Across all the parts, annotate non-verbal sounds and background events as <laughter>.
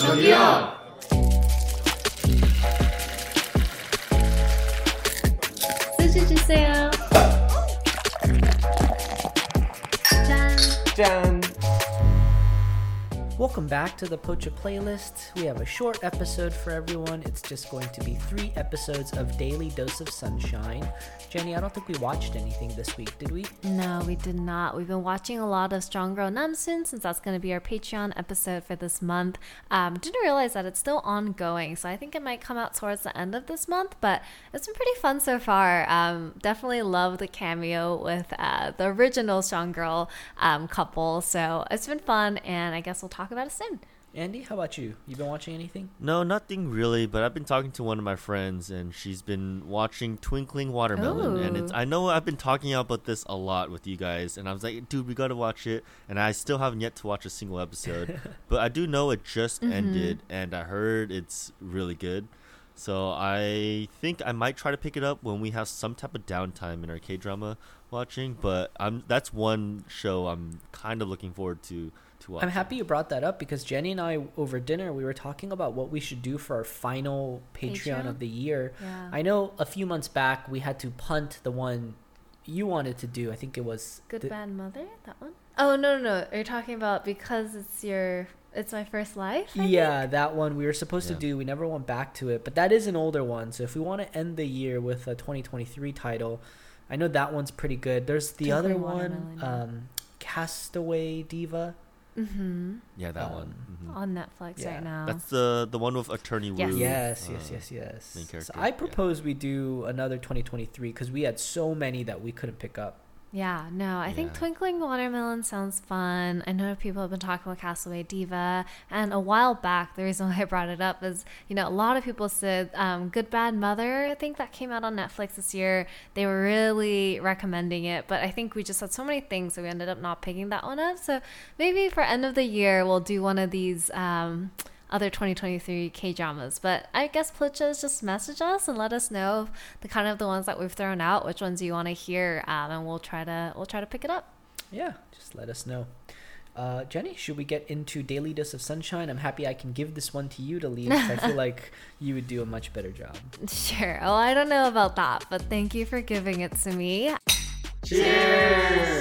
저기요. 수지 주세요. 짠. 짠. Welcome back to the Pocha playlist. We have a short episode for everyone. It's just going to be three episodes of Daily Dose of Sunshine. Jenny, I don't think we watched anything this week, did we? No, we did not. We've been watching a lot of Strong Girl Namsoon since that's going to be our Patreon episode for this month. Um, didn't realize that it's still ongoing, so I think it might come out towards the end of this month. But it's been pretty fun so far. Um, definitely love the cameo with uh, the original Strong Girl um, couple. So it's been fun, and I guess we'll talk about it soon. Andy, how about you? You been watching anything? No, nothing really. But I've been talking to one of my friends, and she's been watching Twinkling Watermelon. And it's I know I've been talking about this a lot with you guys, and I was like, dude, we gotta watch it. And I still haven't yet to watch a single episode, <laughs> but I do know it just mm-hmm. ended, and I heard it's really good. So I think I might try to pick it up when we have some type of downtime in our K drama watching. But I'm that's one show I'm kind of looking forward to to watch. I'm happy you brought that up because Jenny and I over dinner we were talking about what we should do for our final Patreon, Patreon? of the year. Yeah. I know a few months back we had to punt the one you wanted to do. I think it was Good the- Bad Mother, that one? Oh no, no, no! You're talking about because it's your, it's my first life. I Yeah, that one we were supposed Yeah. to do. We never went back to it, but that is an older one. So if we want to end the year with a 2023 title, I know that one's pretty good. There's the other one, um, Castaway Diva. Mm-hmm. yeah, that um, one. Mhm. On Netflix Yeah. right now. That's the the one with Attorney Yes. Woo. Yes, uh, yes, yes, yes. main So character, I yeah. propose we do another 2023 because we had so many that we couldn't pick up. Yeah, no, I think Twinkling Watermelon sounds fun. I know people have been talking about Castaway Diva, and a while back, the reason <laughs> why I brought it up is, you know, a lot of people said um, Good Bad Mother, I think that came out on Netflix this year. They were really recommending it, but I think we just had so many things, so we ended up not picking that one up. So maybe for end of the year, we'll do one of these. Um, other 2023 K dramas. But I guess Plitches just message us and let us know the kind of the ones that we've thrown out, which ones you want to hear, um, and we'll try to we'll try to pick it up. Yeah, just let us know. Uh, Jenny, should we get into Daily Dose of Sunshine? I'm happy I can give this one to you to lead. 'cause I feel <laughs> like you would do a much better job. Sure. Well, I don't know about that, but thank you for giving it to me. Cheers.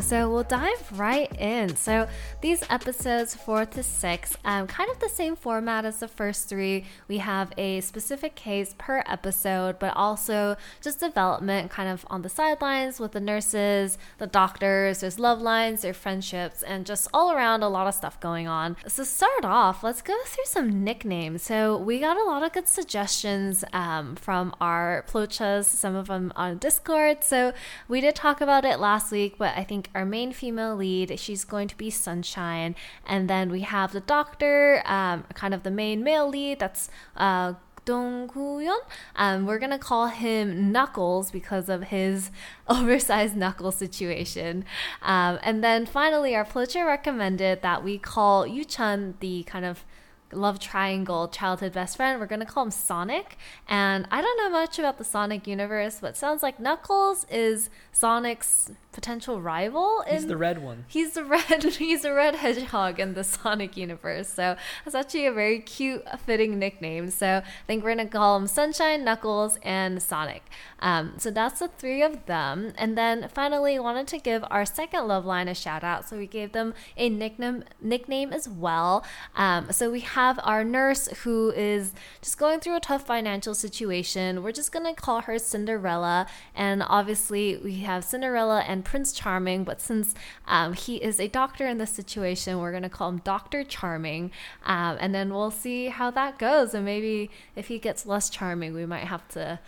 So we'll dive right in. So these episodes four to six, um, kind of the same format as the first three. We have a specific case per episode, but also just development kind of on the sidelines with the nurses, the doctors, there's love lines, there's friendships, and just all around a lot of stuff going on. So start off, let's go through some nicknames. So we got a lot of good suggestions um, from our plochas, some of them on Discord. So we did talk about it last week, but I think our main female lead, she's going to be Sunshine. And then we have the doctor, um, kind of the main male lead, that's uh, Dong Go-yoon. Um, we're gonna call him Knuckles because of his <laughs> oversized knuckle situation. Um, and then finally, our plocha recommended that we call Yu-chan the kind of love triangle childhood best friend. We're gonna call him Sonic. And I don't know much about the Sonic universe, but sounds like Knuckles is Sonic's potential rival. He's the red one. He's the red. <laughs> He's a red hedgehog in the Sonic universe. So that's actually a very cute, fitting nickname. So I think we're gonna call him Sunshine, Knuckles, and Sonic. Um, so that's the three of them. And then finally, wanted to give our second love line a shout out. So we gave them a nickname nickname as well. Um, so we have our nurse who is just going through a tough financial situation. We're just gonna call her Cinderella. And obviously, we have Cinderella and Prince Charming. But since um, he is a doctor in this situation, we're gonna call him Doctor Charming. Um, and then we'll see how that goes. And maybe if he gets less charming, we might have to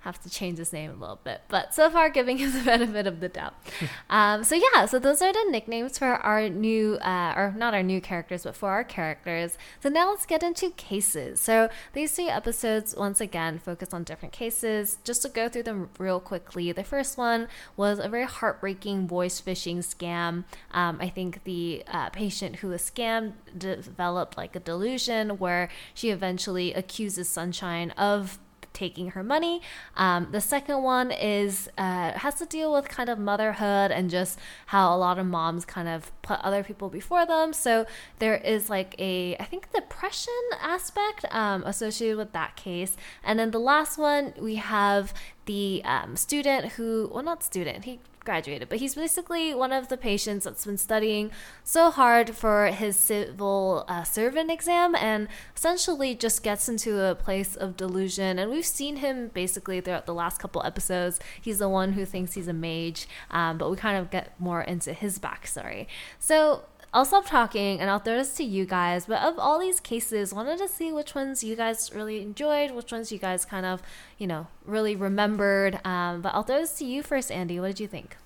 have to change his name a little bit. But so far, giving <laughs> him the benefit of the doubt. <laughs> um, so yeah, so those are the nicknames for our new, uh, or not our new characters, but for our characters. So now let's get into cases. So these three episodes, once again, focus on different cases. Just to go through them real quickly, the first one was a very heartbreaking voice phishing scam. Um, I think the uh, patient who was scammed developed like a delusion where she eventually accuses Sunshine of taking her money. Um, the second one is uh, has to deal with kind of motherhood and just how a lot of moms kind of put other people before them. So there is like a I think depression aspect um, associated with that case. And then the last one we have the um, student who well not student he graduated, but he's basically one of the patients that's been studying so hard for his civil uh, servant exam and essentially just gets into a place of delusion. And we've seen him basically throughout the last couple episodes. He's the one who thinks he's a mage, um, but we kind of get more into his backstory. So I'll stop talking and I'll throw this to you guys. But of all these cases, wanted to see which ones you guys really enjoyed, which ones you guys kind of, you know, really remembered. Um, but I'll throw this to you first, Andy. What did you think?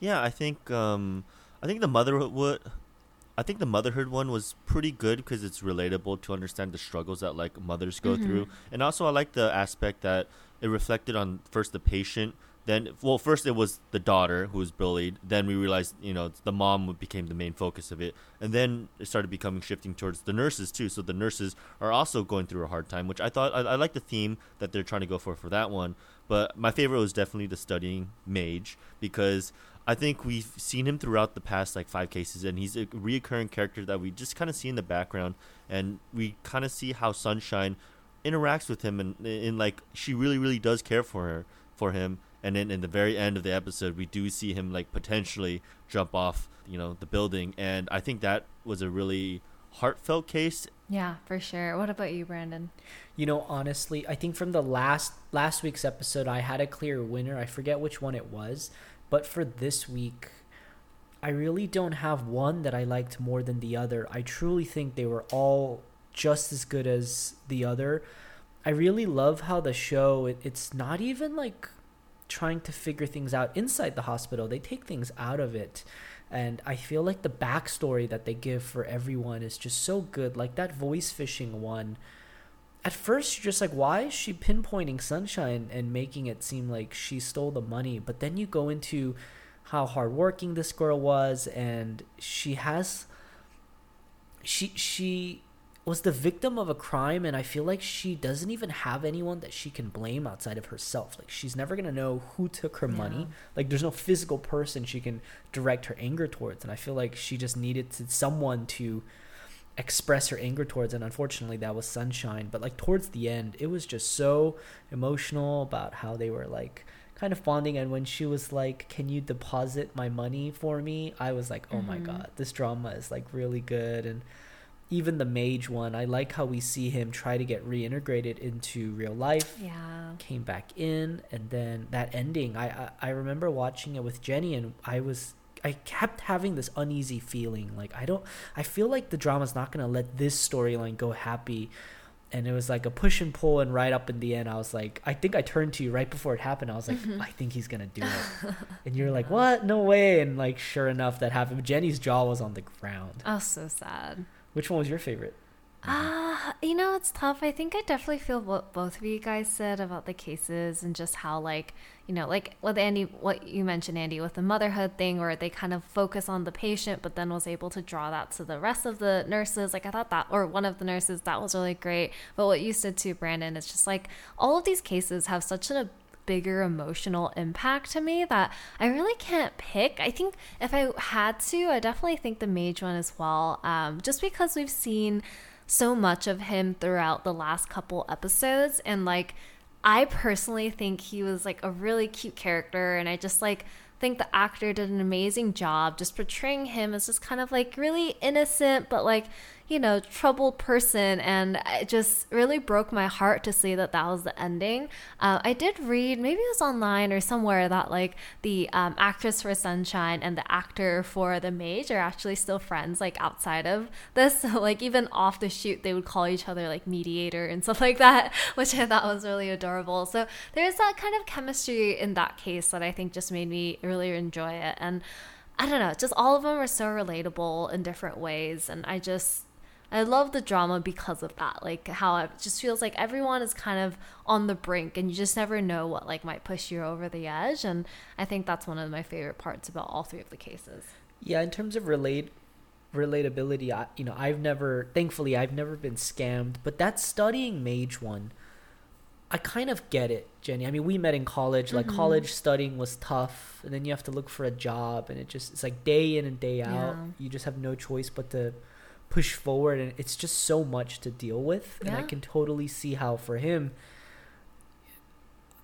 Yeah, I think um, I think the motherhood. I think the motherhood one was pretty good because it's relatable to understand the struggles that like mothers go Mhm. through, and also I like the aspect that it reflected on first the patient, then well first it was the daughter who was bullied, then we realized you know the mom became the main focus of it, and then it started becoming shifting towards the nurses too. So the nurses are also going through a hard time, which I thought I, I like the theme that they're trying to go for for that one. But my favorite was definitely the studying mage because I think we've seen him throughout the past like five cases, and he's a reoccurring character that we just kind of see in the background, and we kind of see how Sunshine interacts with him, and in like she really, really does care for her, for him, and then in the very end of the episode, we do see him like potentially jump off, you know, the building, and I think that was a really heartfelt case. Yeah, for sure. What about you, Brandon? You know, honestly, I think from the last last week's episode, I had a clear winner. I forget which one it was, but for this week, I really don't have one that I liked more than the other. I truly think they were all just as good as the other. I really love how the show it, it's not even like trying to figure things out inside the hospital. They take things out of it. And I feel like the backstory that they give for everyone is just so good. Like that voice phishing one at first you're just like why is she pinpointing sunshine and making it seem like she stole the money but then you go into how hardworking this girl was and she has she she was the victim of a crime and i feel like she doesn't even have anyone that she can blame outside of herself. Like she's never going to know who took her money. Like there's no physical person she can direct her anger towards and i feel like she just needed to, someone to express her anger towards and unfortunately that was sunshine. But like towards the end it was just so emotional about how they were like kind of bonding and when she was like can you deposit my money for me? I was like oh my Mhm. god this drama is like really good and even the mage one i like how we see him try to get reintegrated into real life. Yeah. came back in and then that ending I, I i remember watching it with jenny and i was i kept having this uneasy feeling. Like i don't i feel like the drama's not gonna let this storyline go happy. And it was like a push and pull and right up in the end i was like i think i turned to you right before it happened. I was like Mhm. i think he's gonna do it. <laughs> And you're like what? No way. And like sure enough that happened. Jenny's jaw was on the ground. Oh, so sad. Which one was your favorite Ah, you know, it's tough. I think I definitely feel what both of you guys said about the cases and just how, like, you know, like with Andy, what you mentioned, Andy, with the motherhood thing, where they kind of focus on the patient, but then was able to draw that to the rest of the nurses. Like, I thought that, or one of the nurses, that was really great. But what you said too, Brandon, is just like all of these cases have such a bigger emotional impact to me that I really can't pick. I think if I had to, I definitely think the mage one as well. Um, just because we've seen so much of him throughout the last couple episodes and like I personally think he was like a really cute character and I just like think the actor did an amazing job just portraying him as just kind of like really innocent but like you know troubled person and it just really broke my heart to see that that was the ending. Uh, i did read maybe it was online or somewhere that like the um, actress for sunshine and the actor for the mage are actually still friends like outside of this. <laughs> So like even off the shoot they would call each other like mediator and <laughs> stuff like that which i thought was really adorable. So there's that kind of chemistry in that case that i think just made me really enjoy it. And i don't know just all of them are so relatable in different ways and i just I love the drama because of that. Like how it just feels like everyone is kind of on the brink and you just never know what like might push you over the edge and I think that's one of my favorite parts about all three of the cases. Yeah, in terms of relate relatability, I, you know, I've never, thankfully, I've never been scammed. But that studying mage one, I kind of get it, Jenny. I mean, we met in college. Like Mhm. college studying was tough, and then you have to look for a job, and it just it's like day in and day out. Yeah. You just have no choice but to push forward, and it's just so much to deal with. And I can totally see how for him,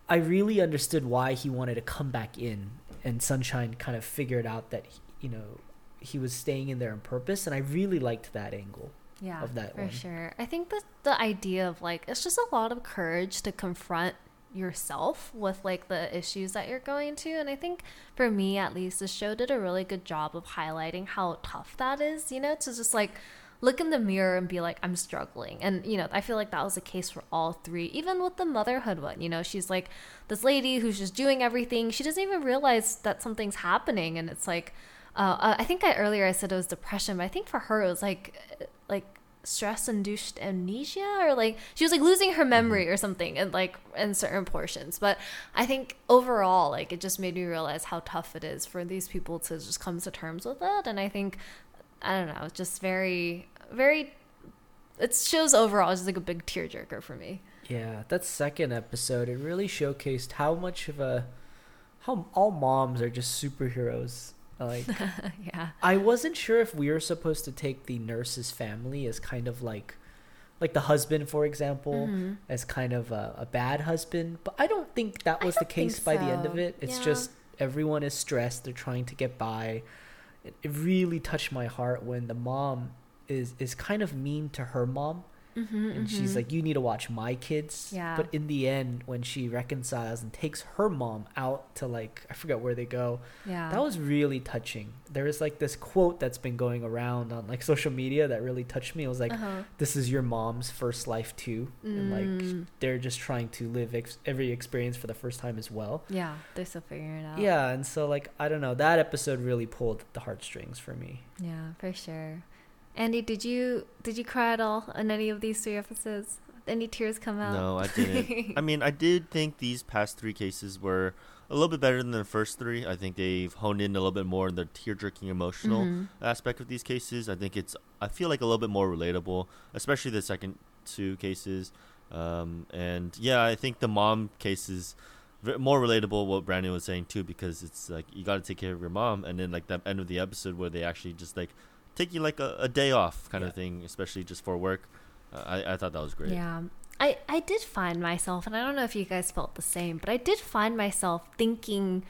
I really understood why he wanted to come back in, and Sunshine kind of figured out that you know he was staying in there on purpose, and I really liked that angle. yeah of that for one. sure i think that the idea of like it's just a lot of courage to confront yourself with like the issues that you're going to and i think for me at least the show did a really good job of highlighting how tough that is you know to just like look in the mirror and be like i'm struggling and you know i feel like that was the case for all three even with the motherhood one you know she's like this lady who's just doing everything she doesn't even realize that something's happening and it's like uh, I think I earlier I said it was depression, but I think for her it was like uh, like stress induced amnesia or like she was like losing her memory or something and like in certain portions. But I think overall like it just made me realize how tough it is for these people to just come to terms with it. And I think I don't know, it's just very very it shows overall is like a big tearjerker for me. Yeah, that second episode, it really showcased how much of a how all moms are just superheroes. Like <laughs> yeah. I wasn't sure if we were supposed to take the nurse's family as kind of like like the husband, for example, Mhm. as kind of a, a bad husband, but I don't think that was the case by the end of it. It's Yeah. just everyone is stressed, they're trying to get by. It, really touched my heart when the mom is is kind of mean to her mom Mm-hmm, and she's like you need to watch my kids Yeah. but in the end when she reconciles and takes her mom out to like i forget where they go yeah. that was really touching there is like this quote that's been going around on like social media that really touched me it was like uh-huh. this is your mom's first life too and like Mm. they're just trying to live ex- every experience for the first time as well Yeah, they're still figuring it out. yeah and so like i don't know that episode really pulled the heartstrings for me Yeah, for sure. Andy, did you did you cry at all on any of these three episodes? Any tears come out? No, I didn't. <laughs> I mean, I did think these past three cases were a little bit better than the first three. I think they've honed in a little bit more in the tear-jerking emotional Mhm. aspect of these cases. I think it's I feel like a little bit more relatable, especially the second two cases. Um, and yeah, I think the mom case is v- more relatable. What Brandon was saying too, because it's like you got to take care of your mom, and then like the end of the episode where they actually just like take you like a, a day off kind Yeah. of thing, especially just for work. Uh, I I thought that was great. Yeah. I, I did find myself, and I don't know if you guys felt the same, but I did find myself thinking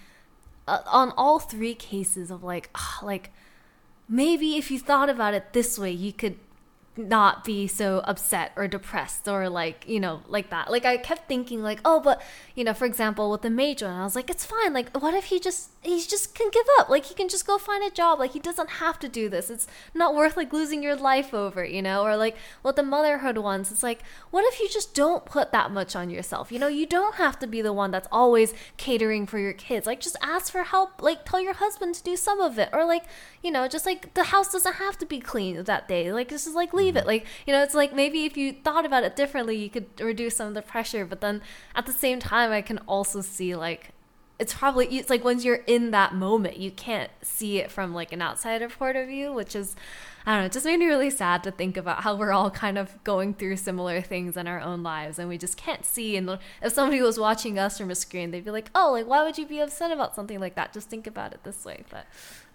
uh, on all three cases of like, ah, like maybe if you thought about it this way, you could not be so upset or depressed or like you know like that like i kept thinking like oh but you know for example with the major and i was like it's fine like what if he just he just can give up. Like he can just go find a job. Like he doesn't have to do this. It's not worth like losing your life over you know? Or like with the motherhood ones it's like what if you just don't put that much on yourself? You know you don't have to be the one that's always catering for your kids. Like just ask for help. Like tell your husband to do some of it. Or like you know just like the house doesn't have to be clean that day. Like just like leave it. Mm-hmm. Like you know it's like maybe if you thought about it differently you could reduce some of the pressure. But then at the same time i can also see like it's probably it's like once you're in that moment you can't see it from like an outsider point of view which is i don't know it just made me really sad to think about how we're all kind of going through similar things in our own lives and we just can't see and if somebody was watching us from a screen they'd be like oh like why would you be upset about something like that? Just think about it this way. But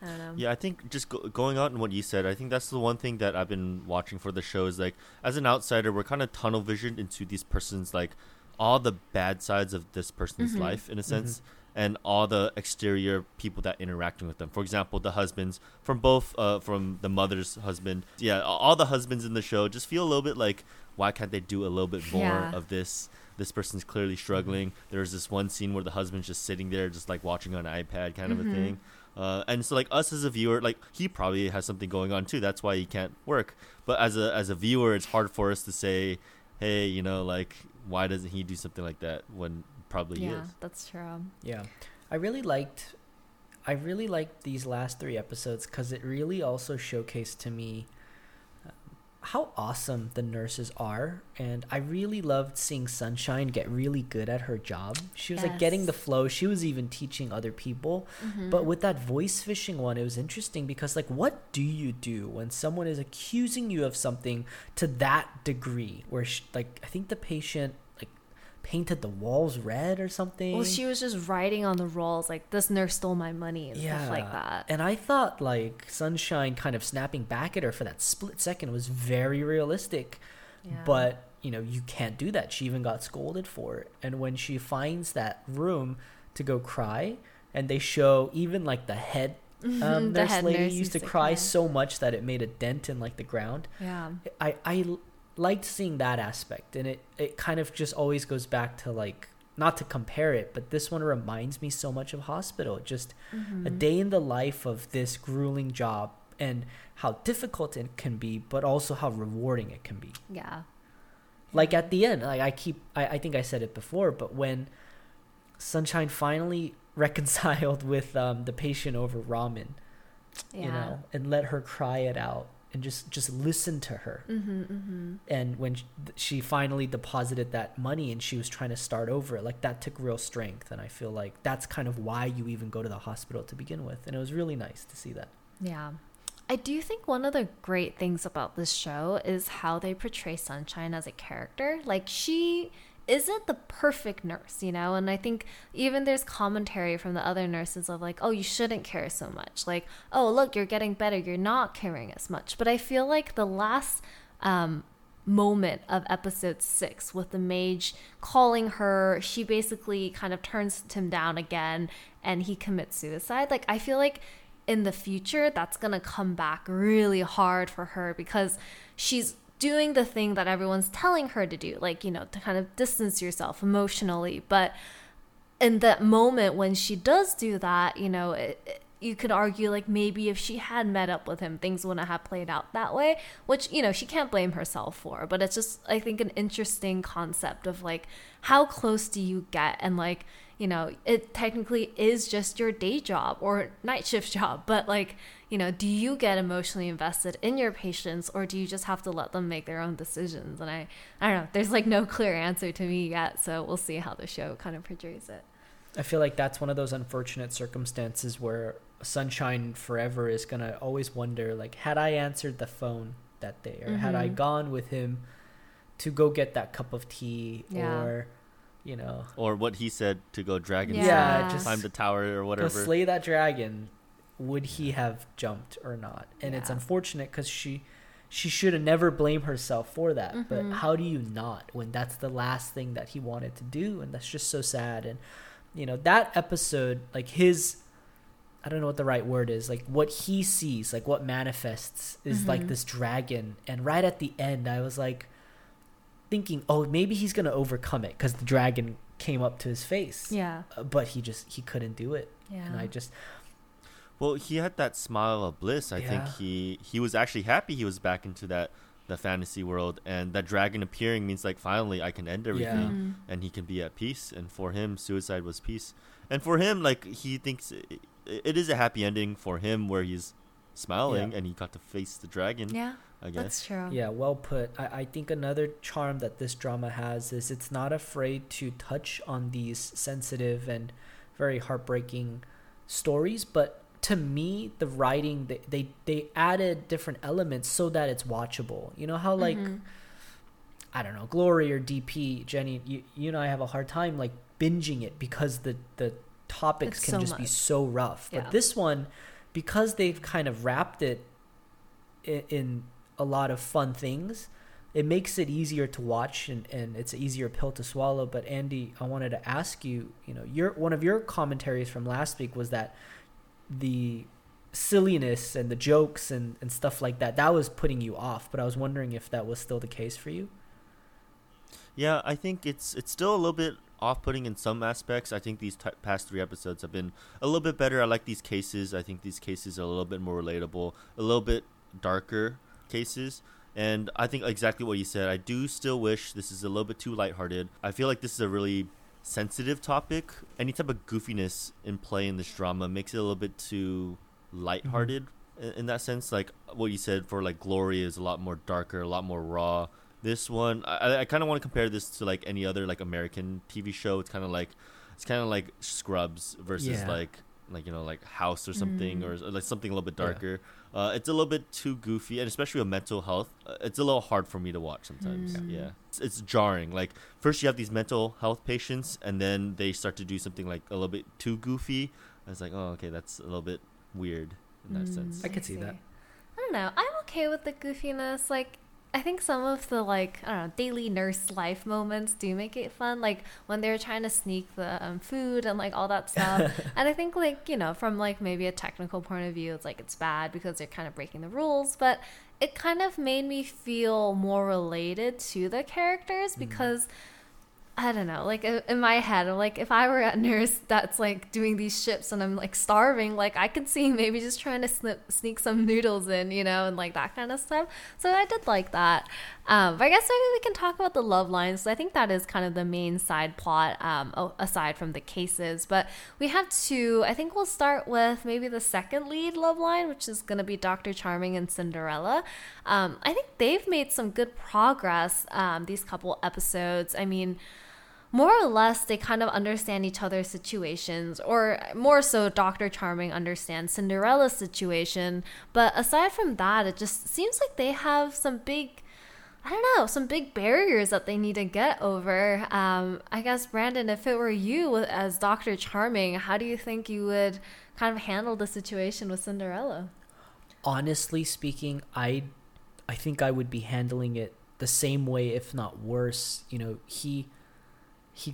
i don't know. Yeah, I think just go- going and what you said, I think that's the one thing that I've been watching for the show is like, as an outsider, we're kind of tunnel visioned into these persons, like all the bad sides of this person's Mhm. life, in a sense, and all the exterior people that interacting with them. For example, the husbands from both, uh, from the mother's husband, yeah, all the husbands in the show just feel a little bit like, why can't they do a little bit more Yeah. of this? This person's clearly struggling. There's this one scene where the husband's just sitting there, just like watching on an iPad, kind of Mhm. a thing. Uh, and so like us as a viewer, like he probably has something going on too. That's why he can't work. But as a as a viewer, it's hard for us to say, hey, you know, like why doesn't he do something like that when probably he yeah is. that's true Yeah, I really liked, I really liked these last three episodes because it really also showcased to me how awesome the nurses are, and I really loved seeing Sunshine get really good at her job. She was like getting the flow. She was even teaching other people. Mm-hmm. But with that voice phishing one, it was interesting because like, what do you do when someone is accusing you of something to that degree? Where sh- like I think the patient painted the walls red or something. Well, she was just writing on the walls like this nurse stole my money and yeah, stuff like that. And I thought like Sunshine kind of snapping back at her for that split second was very realistic. Yeah. But you know you can't do that. She even got scolded for it. And when she finds that room to go cry, and they show even like the head. Um, The nurse head lady nurse used to used to cry cry. so much that it made a dent in like the ground. yeah. I I liked seeing that aspect, and it it kind of just always goes back to like not to compare it, but this one reminds me so much of hospital. Just Mm-hmm. a day in the life of this grueling job and how difficult it can be, but also how rewarding it can be. Yeah. Like at the end, like I keep, I, I think I said it before, but when Sunshine finally <laughs> reconciled with um, the patient over ramen, Yeah. you know, and let her cry it out and just just listen to her. Mm-hmm, mm-hmm. And when sh- she finally deposited that money and she was trying to start over, like that took real strength. And I feel like that's kind of why you even go to the hospital to begin with. And it was really nice to see that. Yeah. I do think one of the great things about this show is how they portray Sunshine as a character. Like, she isn't the perfect nurse, you know? And I think even there's commentary from the other nurses of, like, oh, you shouldn't care so much. Like, oh, look, you're getting better. You're not caring as much. But I feel like the last um, moment of episode six with the mage calling her, she basically kind of turns him down again and he commits suicide. Like, I feel like in the future that's going to come back really hard for her because she's doing the thing that everyone's telling her to do like you know to kind of distance yourself emotionally. But in that moment when she does do that you know it, you could argue like maybe if she had met up with him things wouldn't have played out that way which you know she can't blame herself for but it's just i think an interesting concept of like how close do you get? And like you know it technically is just your day job or night <laughs> shift job but like you know do you get emotionally invested in your patients or do you just have to let them make their own decisions? And i i don't know there's like no clear answer to me yet so we'll see how the show kind of portrays it. I feel like that's one of those unfortunate circumstances where Sunshine Forever is going to always wonder, like, had I answered the phone that day or had I Mhm. gone with him to go get that cup of tea Yeah. or, you know, Or what he said to go dragon Yeah, slay, just- climb the tower or go whatever. slay that dragon, would he have jumped or not? And it's unfortunate because she she should have never blamed herself for that. Mhm. But how do you not when that's the last thing that he wanted to do, and that's just so sad. And you know that episode, like his, I don't know what the right word is, like what he sees, like what manifests is like Mhm. this dragon. And right at the end, I was like thinking, oh, maybe he's gonna overcome it because the dragon came up to his face. yeah Uh, but he just he couldn't do it yeah and i just Well, he had that smile of bliss. I think he he was actually happy he was back into that the fantasy world, and that dragon appearing means like finally I can end everything, Mhm. and he can be at peace. And for him, suicide was peace. And for him, like he thinks it, it is a happy ending for him where he's smiling Yeah. and he got to face the dragon. yeah I guess. that's true yeah well put I, I think another charm that this drama has is it's not afraid to touch on these sensitive and very heartbreaking stories but to me the writing they they, they added different elements so that it's watchable you know how like Mhm. I don't know, Glory or DP, Jenny, you, you and I have a hard time like binging it because the the topics It's can so just be so rough. Yeah. But this one, because they've kind of wrapped it in, in a lot of fun things, it makes it easier to watch and, and it's an easier pill to swallow. But Andy, I wanted to ask you, you know, your one of your commentaries from last week was that the silliness and the jokes and, and stuff like that that was putting you off but i was wondering if that was still the case for you Yeah, I think it's it's still a little bit off-putting in some aspects. I think these t- past three episodes have been a little bit better. I like these cases. I think these cases are a little bit more relatable, a little bit darker cases. And I think exactly what you said. I do still wish this is a little bit too lighthearted. I feel like this is a really sensitive topic. Any type of goofiness in play in this drama makes it a little bit too lighthearted mm-hmm. in, in that sense. Like what you said for like Glory is a lot more darker, a lot more raw this one i, I kind of want to compare this to like any other like american tv show it's kind of like it's kind of like scrubs versus Yeah. like like you know like House or something Mm. or like something a little bit Yeah. darker. Uh, it's a little bit too goofy, and especially with mental health, uh, it's a little hard for me to watch sometimes. Mm. Yeah, it's, it's jarring. Like first you have these mental health patients, and then they start to do something like a little bit too goofy. And it's like, oh, okay, that's a little bit weird in that Mm, sense. I could see that. I don't know. I'm okay with the goofiness. Like, I think some of the like I don't know daily nurse life moments do make it fun. Like when they're trying to sneak the um, food and like all that stuff. <laughs> and I think like you know from like maybe a technical point of view, it's like it's bad because they're kind of breaking the rules. But it kind of made me feel more related to the characters because. I don't know, like in my head, like if I were a nurse that's like doing these ships and I'm like starving, like I could see maybe just trying to snip, sneak some noodles in, you know, and like that kind of stuff. So I did like that. Um, but I guess maybe we can talk about the love lines. I think that is kind of the main side plot, um, aside from the cases. But we have two. I think we'll start with maybe the second lead love line, which is going to be Dr. Charming and Cinderella. Um, I think they've made some good progress um, these couple episodes. I mean, more or less they kind of understand each other's situations or more so dr charming understands cinderella's situation. But aside from that it just seems like they have some big i don't know some big barriers that they need to get over. Um, i guess brandon if it were you as dr charming how do you think you would kind of handle the situation with cinderella? Honestly speaking, I I think I would be handling it the same way, if not worse. You know, he he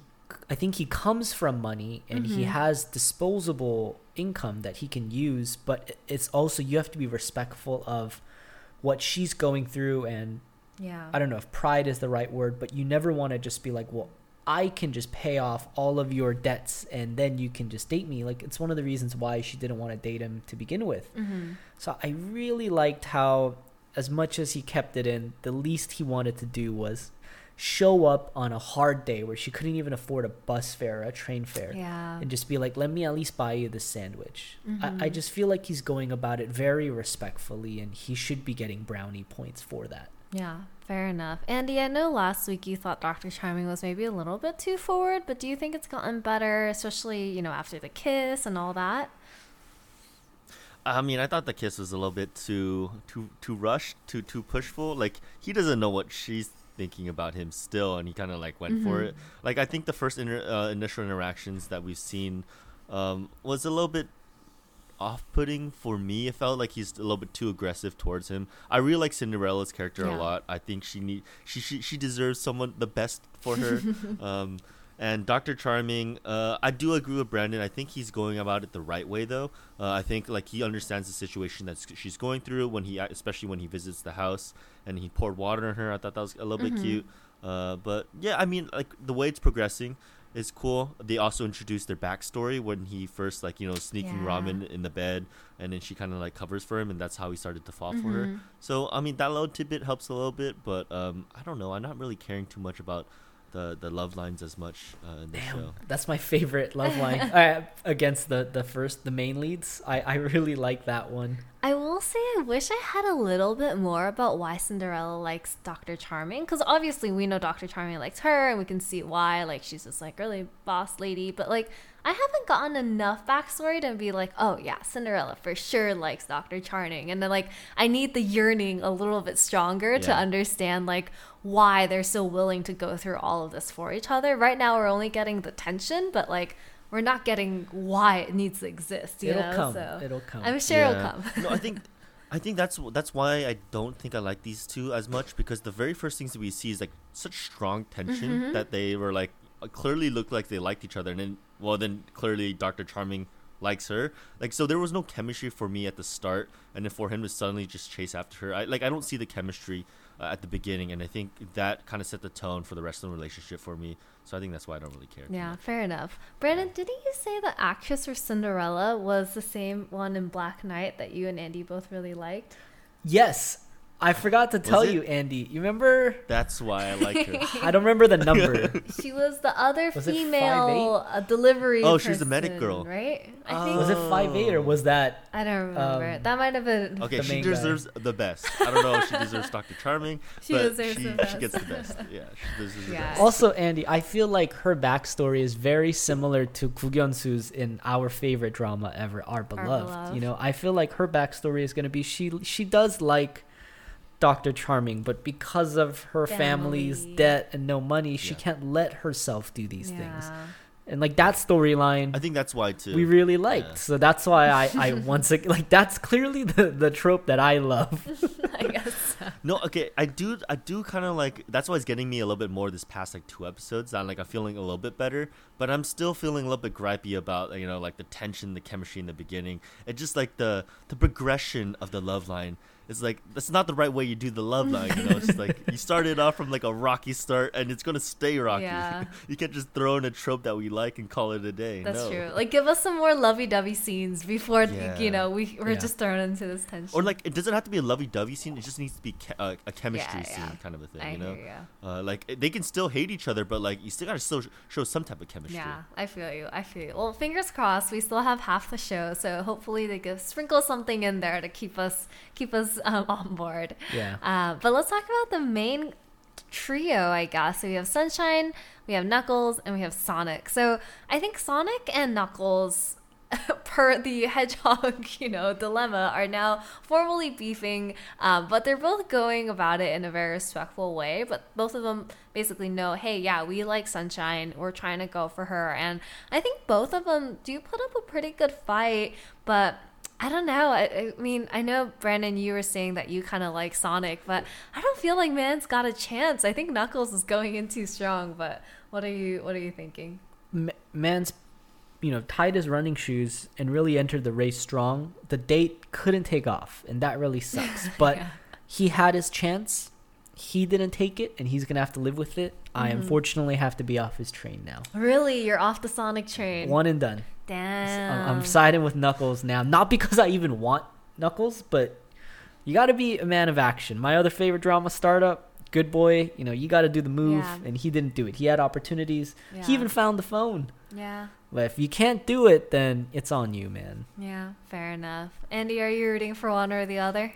I think he comes from money and he Mhm. has disposable income that he can use, but it's also you have to be respectful of what she's going through and yeah I don't know if pride is the right word, but you never want to just be like, well, I can just pay off all of your debts and then you can just date me. Like it's one of the reasons why she didn't want to date him to begin with. mm-hmm. So I really liked how, as much as he kept it in, the least he wanted to do was show up on a hard day where she couldn't even afford a bus fare or a train fare. yeah And just be like, let me at least buy you this sandwich. I, I Mhm. just feel like he's going about it very respectfully, and he should be getting brownie points for that. Yeah, fair enough. Andy, I know last week you thought Dr. Charming was maybe a little bit too forward, but do you think it's gotten better, especially, you know, after the kiss and all that? I mean, I thought the kiss was a little bit too too too rushed, too too pushful. Like he doesn't know what she's thinking about him still, and he kind of like went for Mhm. it. Like I think the first inter- uh, initial interactions that we've seen um, was a little bit off-putting for me. It felt like he's a little bit too aggressive towards him. I really like Cinderella's character Yeah. a lot. I think she need she she, she deserves someone the best for her. <laughs> um, and Dr. Charming, uh, I do agree with Brandon. I think he's going about it the right way, though. Uh, I think like he understands the situation that she's going through when he, especially when he visits the house and he poured water on her. I thought that was a little Mhm. bit cute. Uh, but yeah, I mean, like the way it's progressing is cool. They also introduced their backstory when he first like you know sneaking Yeah. ramen in the bed, and then she kind of like covers for him, and that's how he started to fall for her. Mhm. So I mean that little tidbit helps a little bit, but um, I don't know. I'm not really caring too much about the the love lines as much uh, in the Damn, show. that's my favorite love line <laughs> uh, against the the first the main leads. I I really like that one. I will say I wish I had a little bit more about why Cinderella likes Dr. Charming because obviously we know Dr. Charming likes her and we can see why like she's just like really boss lady but like I haven't gotten enough backstory to be like oh yeah Cinderella for sure likes Dr. Charming and then like I need the yearning a little bit stronger to understand like why they're so willing to go through all of this for each other right now we're only getting the tension but like we're not getting why it needs to exist you It'll know come. so It'll come. I'm sure it'll come no, I think <laughs> I think that's that's why I don't think I like these two as much because the very first things that we see is like such strong tension Mhm. that they were like clearly looked like they liked each other, and then well then clearly Doctor Charming likes her. Like so there was no chemistry for me at the start, and then for him to suddenly just chase after her, I like I don't see the chemistry uh, at the beginning, and I think that kind of set the tone for the rest of the relationship for me. So I think that's why I don't really care. Yeah, fair enough. Brandon, didn't you say the actress for Cinderella was the same one in Black Knight that you and Andy both really liked? Yes, I forgot to tell it? you, Andy. You remember? That's why I like her. I don't remember the number. <laughs> She was the other Was female uh, delivery. Oh, she was the medic girl. right? I Oh. think was it five eight or was that? I don't remember. um, that might have been. Okay, The she main guy. deserves the best. I don't know if she deserves Dr. Charming, <laughs> She but deserves she, the she gets the best. Yeah, she deserves the best. Also, Andy, I feel like her backstory is very similar to Kook Yeon-su's in our favorite drama ever, Our Beloved. Beloved. You know, I feel like her backstory is going to be she she does like Doctor Charming, but because of her family's debt and no money, she Yeah. can't let herself do these things. yeah. And like that storyline, I think that's why too. we really liked. Yeah. So that's why I, I <laughs> once again like that's clearly the, the trope that I love. <laughs> I guess so. No, okay, I do, I do kind of like. That's why it's getting me a little bit more this past like two episodes. I'm like, I'm feeling a little bit better, but I'm still feeling a little bit gripey about you know like the tension, the chemistry in the beginning, and just like the the progression of the love line. It's like that's not the right way you do the love line. You know, it's like you started off from like a rocky start, and it's gonna stay rocky. Yeah. <laughs> you can't just throw in a trope that we like and call it a day. That's no. true. Like, give us some more lovey-dovey scenes before Yeah. you know we we're Yeah. just thrown into this tension. Or like it doesn't have to be a lovey-dovey scene. It just needs to be che- uh, a chemistry scene, kind of a thing. I you know, uh, like they can still hate each other, but like you still gotta still show some type of chemistry. Yeah, I feel you. I feel you. Well, fingers crossed. We still have half the show, so hopefully they could sprinkle something in there to keep us keep us <laughs> um, on board. Yeah. Uh, but let's talk about the main trio, I guess. So we have Sunshine, we have Knuckles, and we have Sonic. So I think Sonic and Knuckles, <laughs> per the Hedgehog, <laughs> you know, dilemma, are now formally beefing. Um, but they're both going about it in a very respectful way. But both of them basically know, hey, yeah, we like Sunshine. We're trying to go for her. And I think both of them do put up a pretty good fight, but. I don't know. I, I mean, I know Brandon, you were saying that you kind of like Sonic, but I don't feel like Man's got a chance. I think Knuckles is going in too strong. But what are you What are you thinking? M- man's you know tied his running shoes and really entered the race strong the date couldn't take off and that really <laughs> sucks but Yeah. he had his chance he didn't take it and he's gonna have to live with it i Mm-hmm. unfortunately have to be off his train now Really, you're off the Sonic train. one and done Damn. I'm, I'm siding with knuckles now not because i even want knuckles but you gotta be a man of action my other favorite drama startup good boy you know you gotta do the move Yeah. and he didn't do it he had opportunities Yeah. he even found the phone Yeah. but if you can't do it, then it's on you, man. Yeah. Fair enough. Andy, are you rooting for one or the other?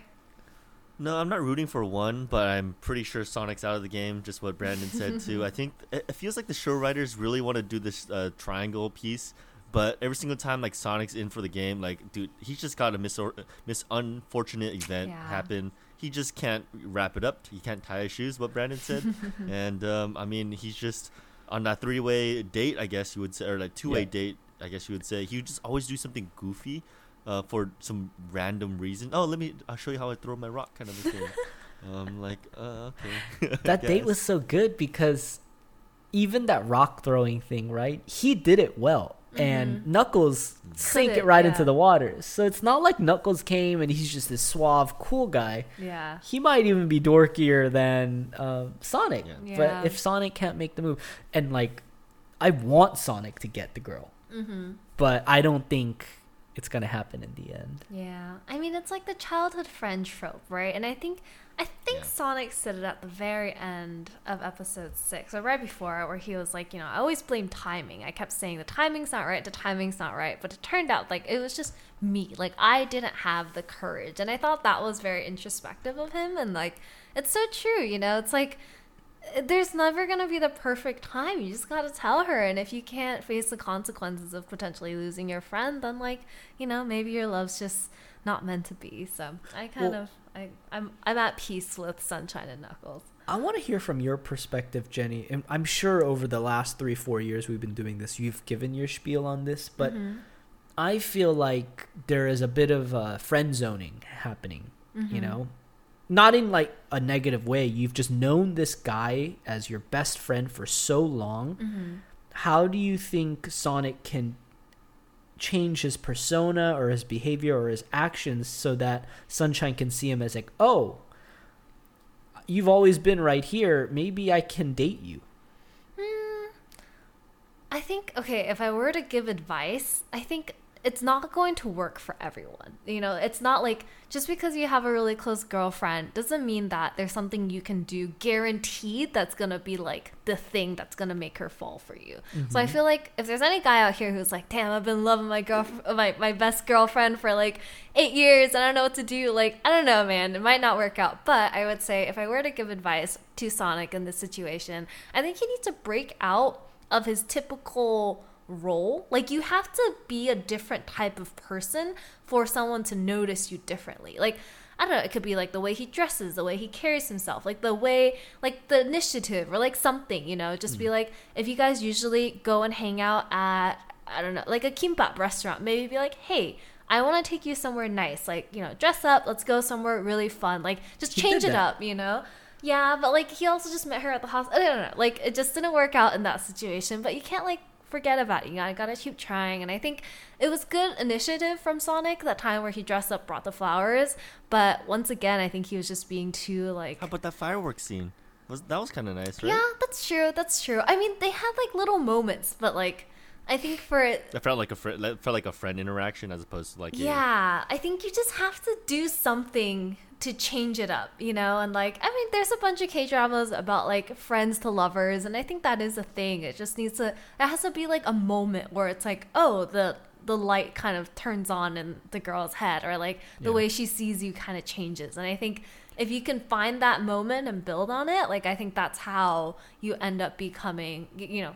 No, I'm not rooting for one, but I'm pretty sure Sonic's out of the game. Just what Brandon said too. <laughs> I think it it feels like the show writers really want to do this uh, triangle piece, but every single time like Sonic's in for the game, like dude, he's just got a mis mis unfortunate event Yeah. happen. He just can't wrap it up. He can't tie his shoes. What Brandon said, <laughs> and um, I mean he's just on that three way date. I guess you would say, or like two way Yeah. date. I guess you would say he would just always do something goofy uh, for some random reason. Oh, let me. I'll show you how I throw my rock, kind of a thing. <laughs> um, like, uh, okay. <laughs> That date was so good because even that rock throwing thing, right? He did it well. And Knuckles sank it Couldn't, right yeah. into the water. So it's not like Knuckles came and he's just this suave, cool guy. Yeah. He might even be dorkier than uh, Sonic. Yeah. Yeah. But if Sonic can't make the move, and like, I want Sonic to get the girl, Mm-hmm. but I don't think it's gonna happen in the end. Yeah. I mean, it's like the childhood friend trope, right? And I think I think Yeah. Sonic said it at the very end of episode six, or right before it, where he was like, you know, I always blame timing. I kept saying the timing's not right, the timing's not right, but it turned out like it was just me. Like I didn't have the courage, and I thought that was very introspective of him, and like it's so true. You know, it's like there's never going to be the perfect time. You just got to tell her. And if you can't face the consequences of potentially losing your friend, then, like, you know, maybe your love's just not meant to be. So I kind Well- of, I, I'm, I'm at peace with Sunshine and Knuckles. I want to hear from your perspective, Jenny. And I'm sure over the last three, four years we've been doing this, you've given your spiel on this, but Mhm. I feel like there is a bit of uh, friend zoning happening. You Mhm. know, not in like a negative way. You've just known this guy as your best friend for so long. Mhm. How do you think Sonic can change his persona or his behavior or his actions so that Sunshine can see him as like, oh, you've always been right here. Maybe I can date you. I think okay, if I were to give advice, I think it's not going to work for everyone. You know, it's not like just because you have a really close girlfriend doesn't mean that there's something you can do guaranteed that's going to be like the thing that's going to make her fall for you. Mm-hmm. So I feel like if there's any guy out here who's like, "Damn, I've been loving my girl my my best girlfriend for like 8 years and I don't know what to do." Like, I don't know, man. It might not work out. But I would say if I were to give advice to Sonic in this situation, I think he needs to break out of his typical role. Like you have to be a different type of person for someone to notice you differently. Like I don't know, it could be like the way he dresses, the way he carries himself, like the way like the initiative or like something, you know, just mm. be like if you guys usually go and hang out at I don't know, like a kimbap restaurant, maybe be like, "Hey, I want to take you somewhere nice. Like, you know, dress up, let's go somewhere really fun. Like just change it up, you know?" Yeah, but like he also just met her at the hospital. I don't know. Like it just didn't work out in that situation, but you can't like forget about it. You gotta, gotta keep trying. And I think it was good initiative from Sonic that time where he dressed up, brought the flowers. But once again, I think he was just being too like. How about that fireworks scene? Was that was kind of nice, right? Yeah, that's true. That's true. I mean, they had like little moments, but like. I think for it, it felt like a fr- felt like a friend interaction as opposed to like yeah. A... I think you just have to do something to change it up, you know? And like, I mean, there's a bunch of K dramas about like friends to lovers, and I think that is a thing. It just needs to, it has to be like a moment where it's like, oh, the, the light kind of turns on in the girl's head, or like the yeah. way she sees you kind of changes. And I think if you can find that moment and build on it, like, I think that's how you end up becoming, you know,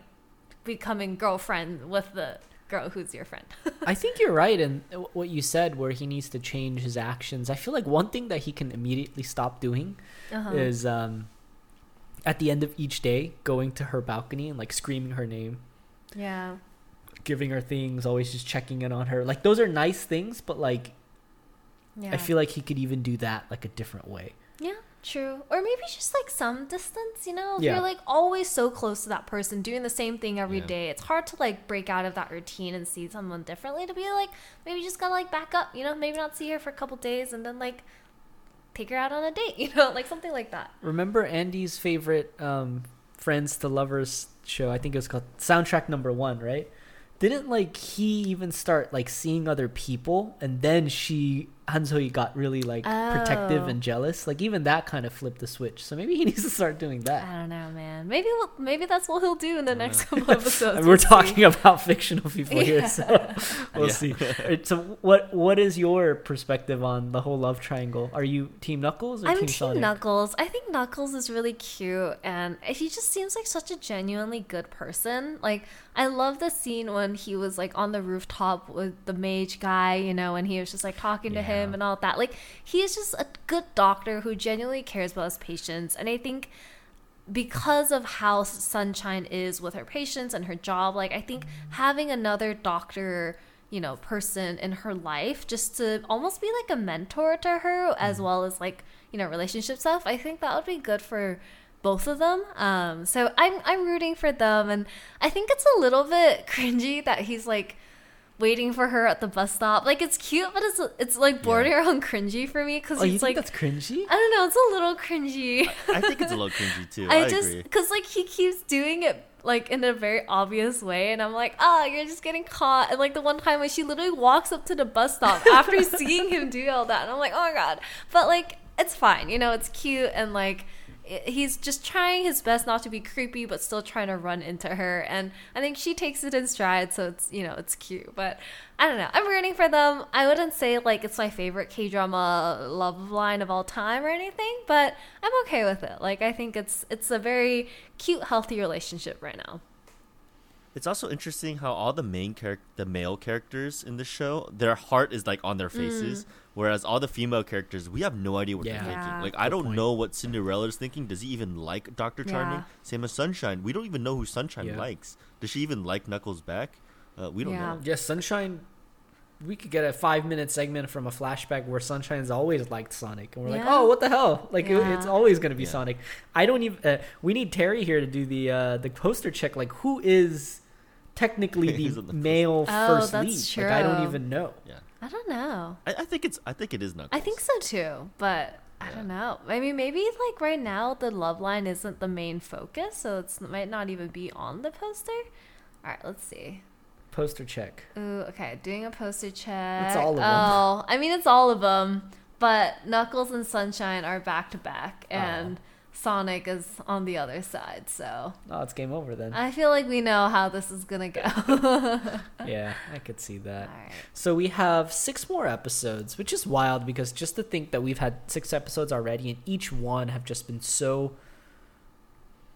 becoming girlfriend with the girl who's your friend. <laughs> I think you're right in what you said, where he needs to change his actions. I feel like one thing that he can immediately stop doing uh-huh. is um, at the end of each day going to her balcony and like screaming her name. Yeah. Giving her things, always just checking in on her. Like those are nice things, but like yeah. I feel like he could even do that like a different way. Yeah. True. Or maybe just like some distance, you know? Yeah. you're like always so close to that person doing the same thing every yeah. day, it's hard to like break out of that routine and see someone differently to be like maybe just gotta like back up, you know, maybe not see her for a couple days and then like take her out on a date, <laughs> you know, like something like that. Remember Andy's favorite um friends to lovers show, I think it was called soundtrack number one, right? Didn't like he even start like seeing other people and then she Han So Hee got really like oh. protective and oh. jealous. Like even that kind of flipped the switch. So maybe he <laughs> needs to start doing that. I don't know, man. Maybe we'll, maybe that's what he'll do in the next couple <laughs> episodes. we're talking about fictional people yeah. here, so <laughs> we'll yeah. see. Right, so what what is your perspective on the whole love triangle? Are you Team Knuckles or I'm Team, team Sonic? Knuckles. I think Knuckles is really cute, and he just seems like such a genuinely good person. Like I love the scene when he was like on the rooftop with the mage guy, you know, and he was just like talking yeah. to him and all that. Like he is just a good doctor who genuinely cares about his patients, and I think because of how Sunshine is with her patients and her job, like I think having another doctor, you know, person in her life just to almost be like a mentor to her as mm. well as like you know relationship stuff, I think that would be good for both of them. Um, so I'm I'm rooting for them, and I think it's a little bit <laughs> cringy that he's like waiting for her at the bus stop. Like it's cute, but it's it's like bordering yeah. on cringy for me because oh, he's like that's cringy. I don't know. It's a little cringy. I, I think it's a little <laughs> cringy too. I, I just because like he keeps doing it like in a very obvious way and i'm like oh you're just getting caught and like the one time when she literally walks up to the bus stop <laughs> after seeing him do all that and i'm like oh my god but like it's fine you know it's cute and like he's just trying his best not to be creepy but still trying to run into her. And i think she takes it in stride so it's you know it's cute. But i don't know. I'm rooting for them. I wouldn't say like it's my favorite k-drama love line of all time or anything but i'm okay with it. Like i think it's it's a very cute healthy relationship right now it's also interesting how all the main character, the male characters in the show, their heart is like on their faces, mm. whereas all the female characters, we have no idea what yeah. they're thinking. Yeah. Like Good I don't point. know what Cinderella's thinking. Does he even like Doctor Charming? Yeah. Same as Sunshine. We don't even know who Sunshine likes. Does she even like Knuckles back? Uh, we don't know. Yes, Sunshine. We could get a five minute segment from a flashback where Sunshine's always liked Sonic, and we're like, oh, what the hell? Like it, it's always going to be Sonic. I don't even. Uh, we need Terry here to do the uh, the poster check. Like who is technically <laughs> the, the male oh, first lead. True. Like I don't even know. Yeah. I don't know. I, I, think it's I think it is Knuckles. I think so too, but yeah. I don't know. I mean, maybe like right now the love line isn't the main focus, so it might not even be on the poster. All right, let's see. Poster check. Ooh, okay. Doing a poster check. It's all of 'em. Oh, I mean, it's all of them. But Knuckles and Sunshine are back to back, Oh. Sonic is on the other side. So Oh, it's game over then. I feel like we know how this is gonna go. <laughs> Yeah, I could see that. right. So we have six more episodes, which is wild because just to think that we've had six episodes already and each one have just been so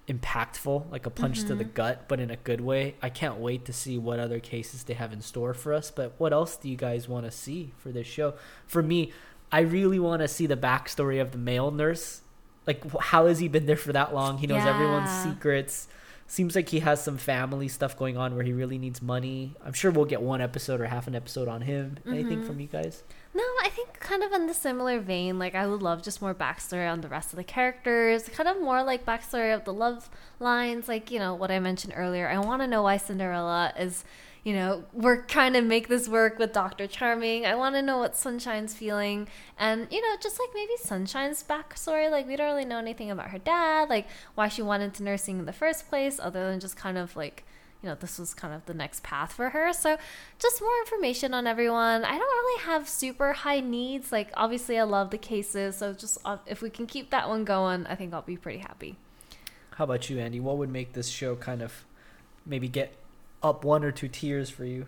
impactful, like a punch to the mm-hmm. gut, but in a good way. I can't wait to see what other cases they have in store for us. But what else do you guys want to see for this show? For me, I really want to see the backstory of the male nurse. Like, how has he been there for that long? He knows everyone's secrets. Seems like he has some family stuff going on where he really needs money. I'm sure we'll get one episode or half an episode on him. Anything mm-hmm. from you guys? No, I think kind of in the similar vein. Like I would love just more backstory on the rest of the characters. Kind of more like backstory of the love lines. Like you know what I mentioned earlier. I want to know why Cinderella is. You know, we're trying to make this work with Doctor Charming. I want to know what Sunshine's feeling, and you know, just like maybe Sunshine's backstory. Like we don't really know anything about her dad, like why she went into nursing in the first place, other than just kind of like you know, this was kind of the next path for her. So, just more information on everyone. I don't really have super high needs. Like, obviously, I love the cases. So, just uh, if we can keep that one going, I think I'll be pretty happy. How about you, Andy? What would make this show kind of maybe get up one or two tiers for you?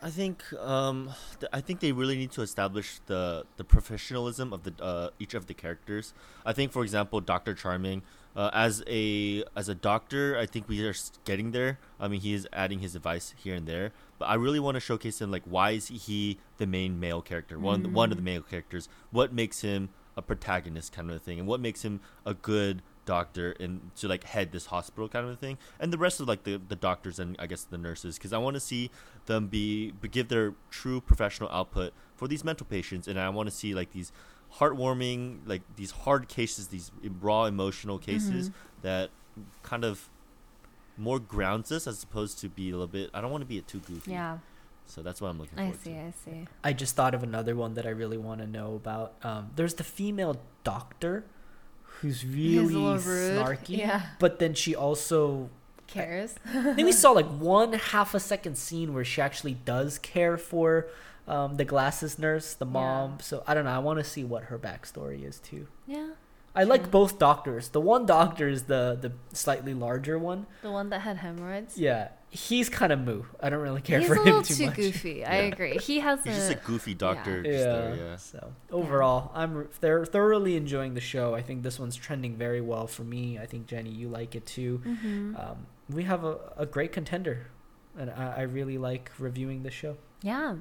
I think um, th- I think they really need to establish the the professionalism of the uh, each of the characters. I think, for example, Doctor Charming, uh, as a as a doctor, I think we are getting there. I mean, he is adding his advice here and there, but I really want to showcase him. Like, why is he the main male character? One one of the male characters. What makes him a protagonist, kind of a thing, and what makes him a good doctor and to like head this hospital kind of a thing and the rest of like the, the doctors and i guess the nurses because i want to see them be, be give their true professional output for these mental patients and i want to see like these heartwarming like these hard cases these raw emotional cases that kind of more grounds us as opposed to be a little bit i don't want to be it too goofy Yeah, so that's what i'm looking for. I see. to I see. I just thought of another one that I really want to know about. Um, there's the female doctor who's really snarky, Yeah. but then she also. Cares? I think we saw like one half a second scene where she actually does care for um, the glasses nurse, the Yeah. mom. So I don't know. I want to see what her backstory is too. yeah, I like both doctors. The one doctor is the the slightly larger one. the one that had hemorrhoids. Yeah, he's kind of moo. I don't really care He's for him little too too much. goofy. I Yeah. agree. He has he's just a goofy doctor just Yeah. there, yeah So overall, I'm they're thoroughly enjoying the show. I think this one's trending very well for me. I think Jenny, you like it too. hmm Um, we have a, a great contender, and I, I really like reviewing the show. Yeah.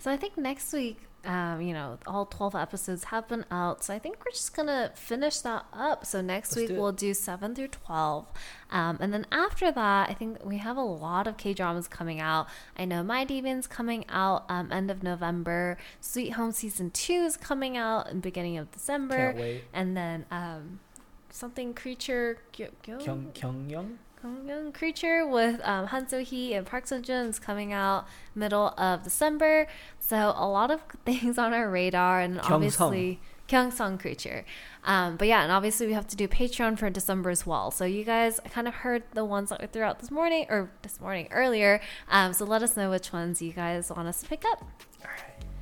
So I think next week, um, you know, all 12 episodes have been out. So I think we're just going to finish that up. So next Let's week do we'll do 7 through 12. Um, and then after that, I think we have a lot of K dramas coming out. I know My Demons coming out um, end of November. Sweet Home Season 2 is coming out in beginning of December. Can't wait. And then um, something Creature. Gyo- Gyo- Kyung Kyung Young. Young Creature with um, Han So Hee and Park Seo Joon is coming out middle of December. So a lot of <laughs> things on our radar, and Kyung obviously Kyung Song Creature. Um, but yeah, and obviously we have to do Patreon for December as well. So you guys kind of heard the ones that we threw out this morning or this morning earlier. Um, so let us know which ones you guys want us to pick up.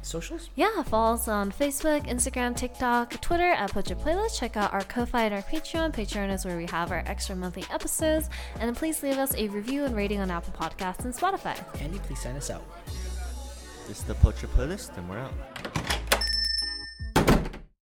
Socials. Yeah, follow us on Facebook, Instagram, TikTok, Twitter at Pocha Playlist. Check out our Ko-Fi and our Patreon. Patreon is where we have our extra monthly episodes. And please leave us a review and rating on Apple Podcasts and Spotify. Andy, please sign us out. this is the pocha playlist and we're out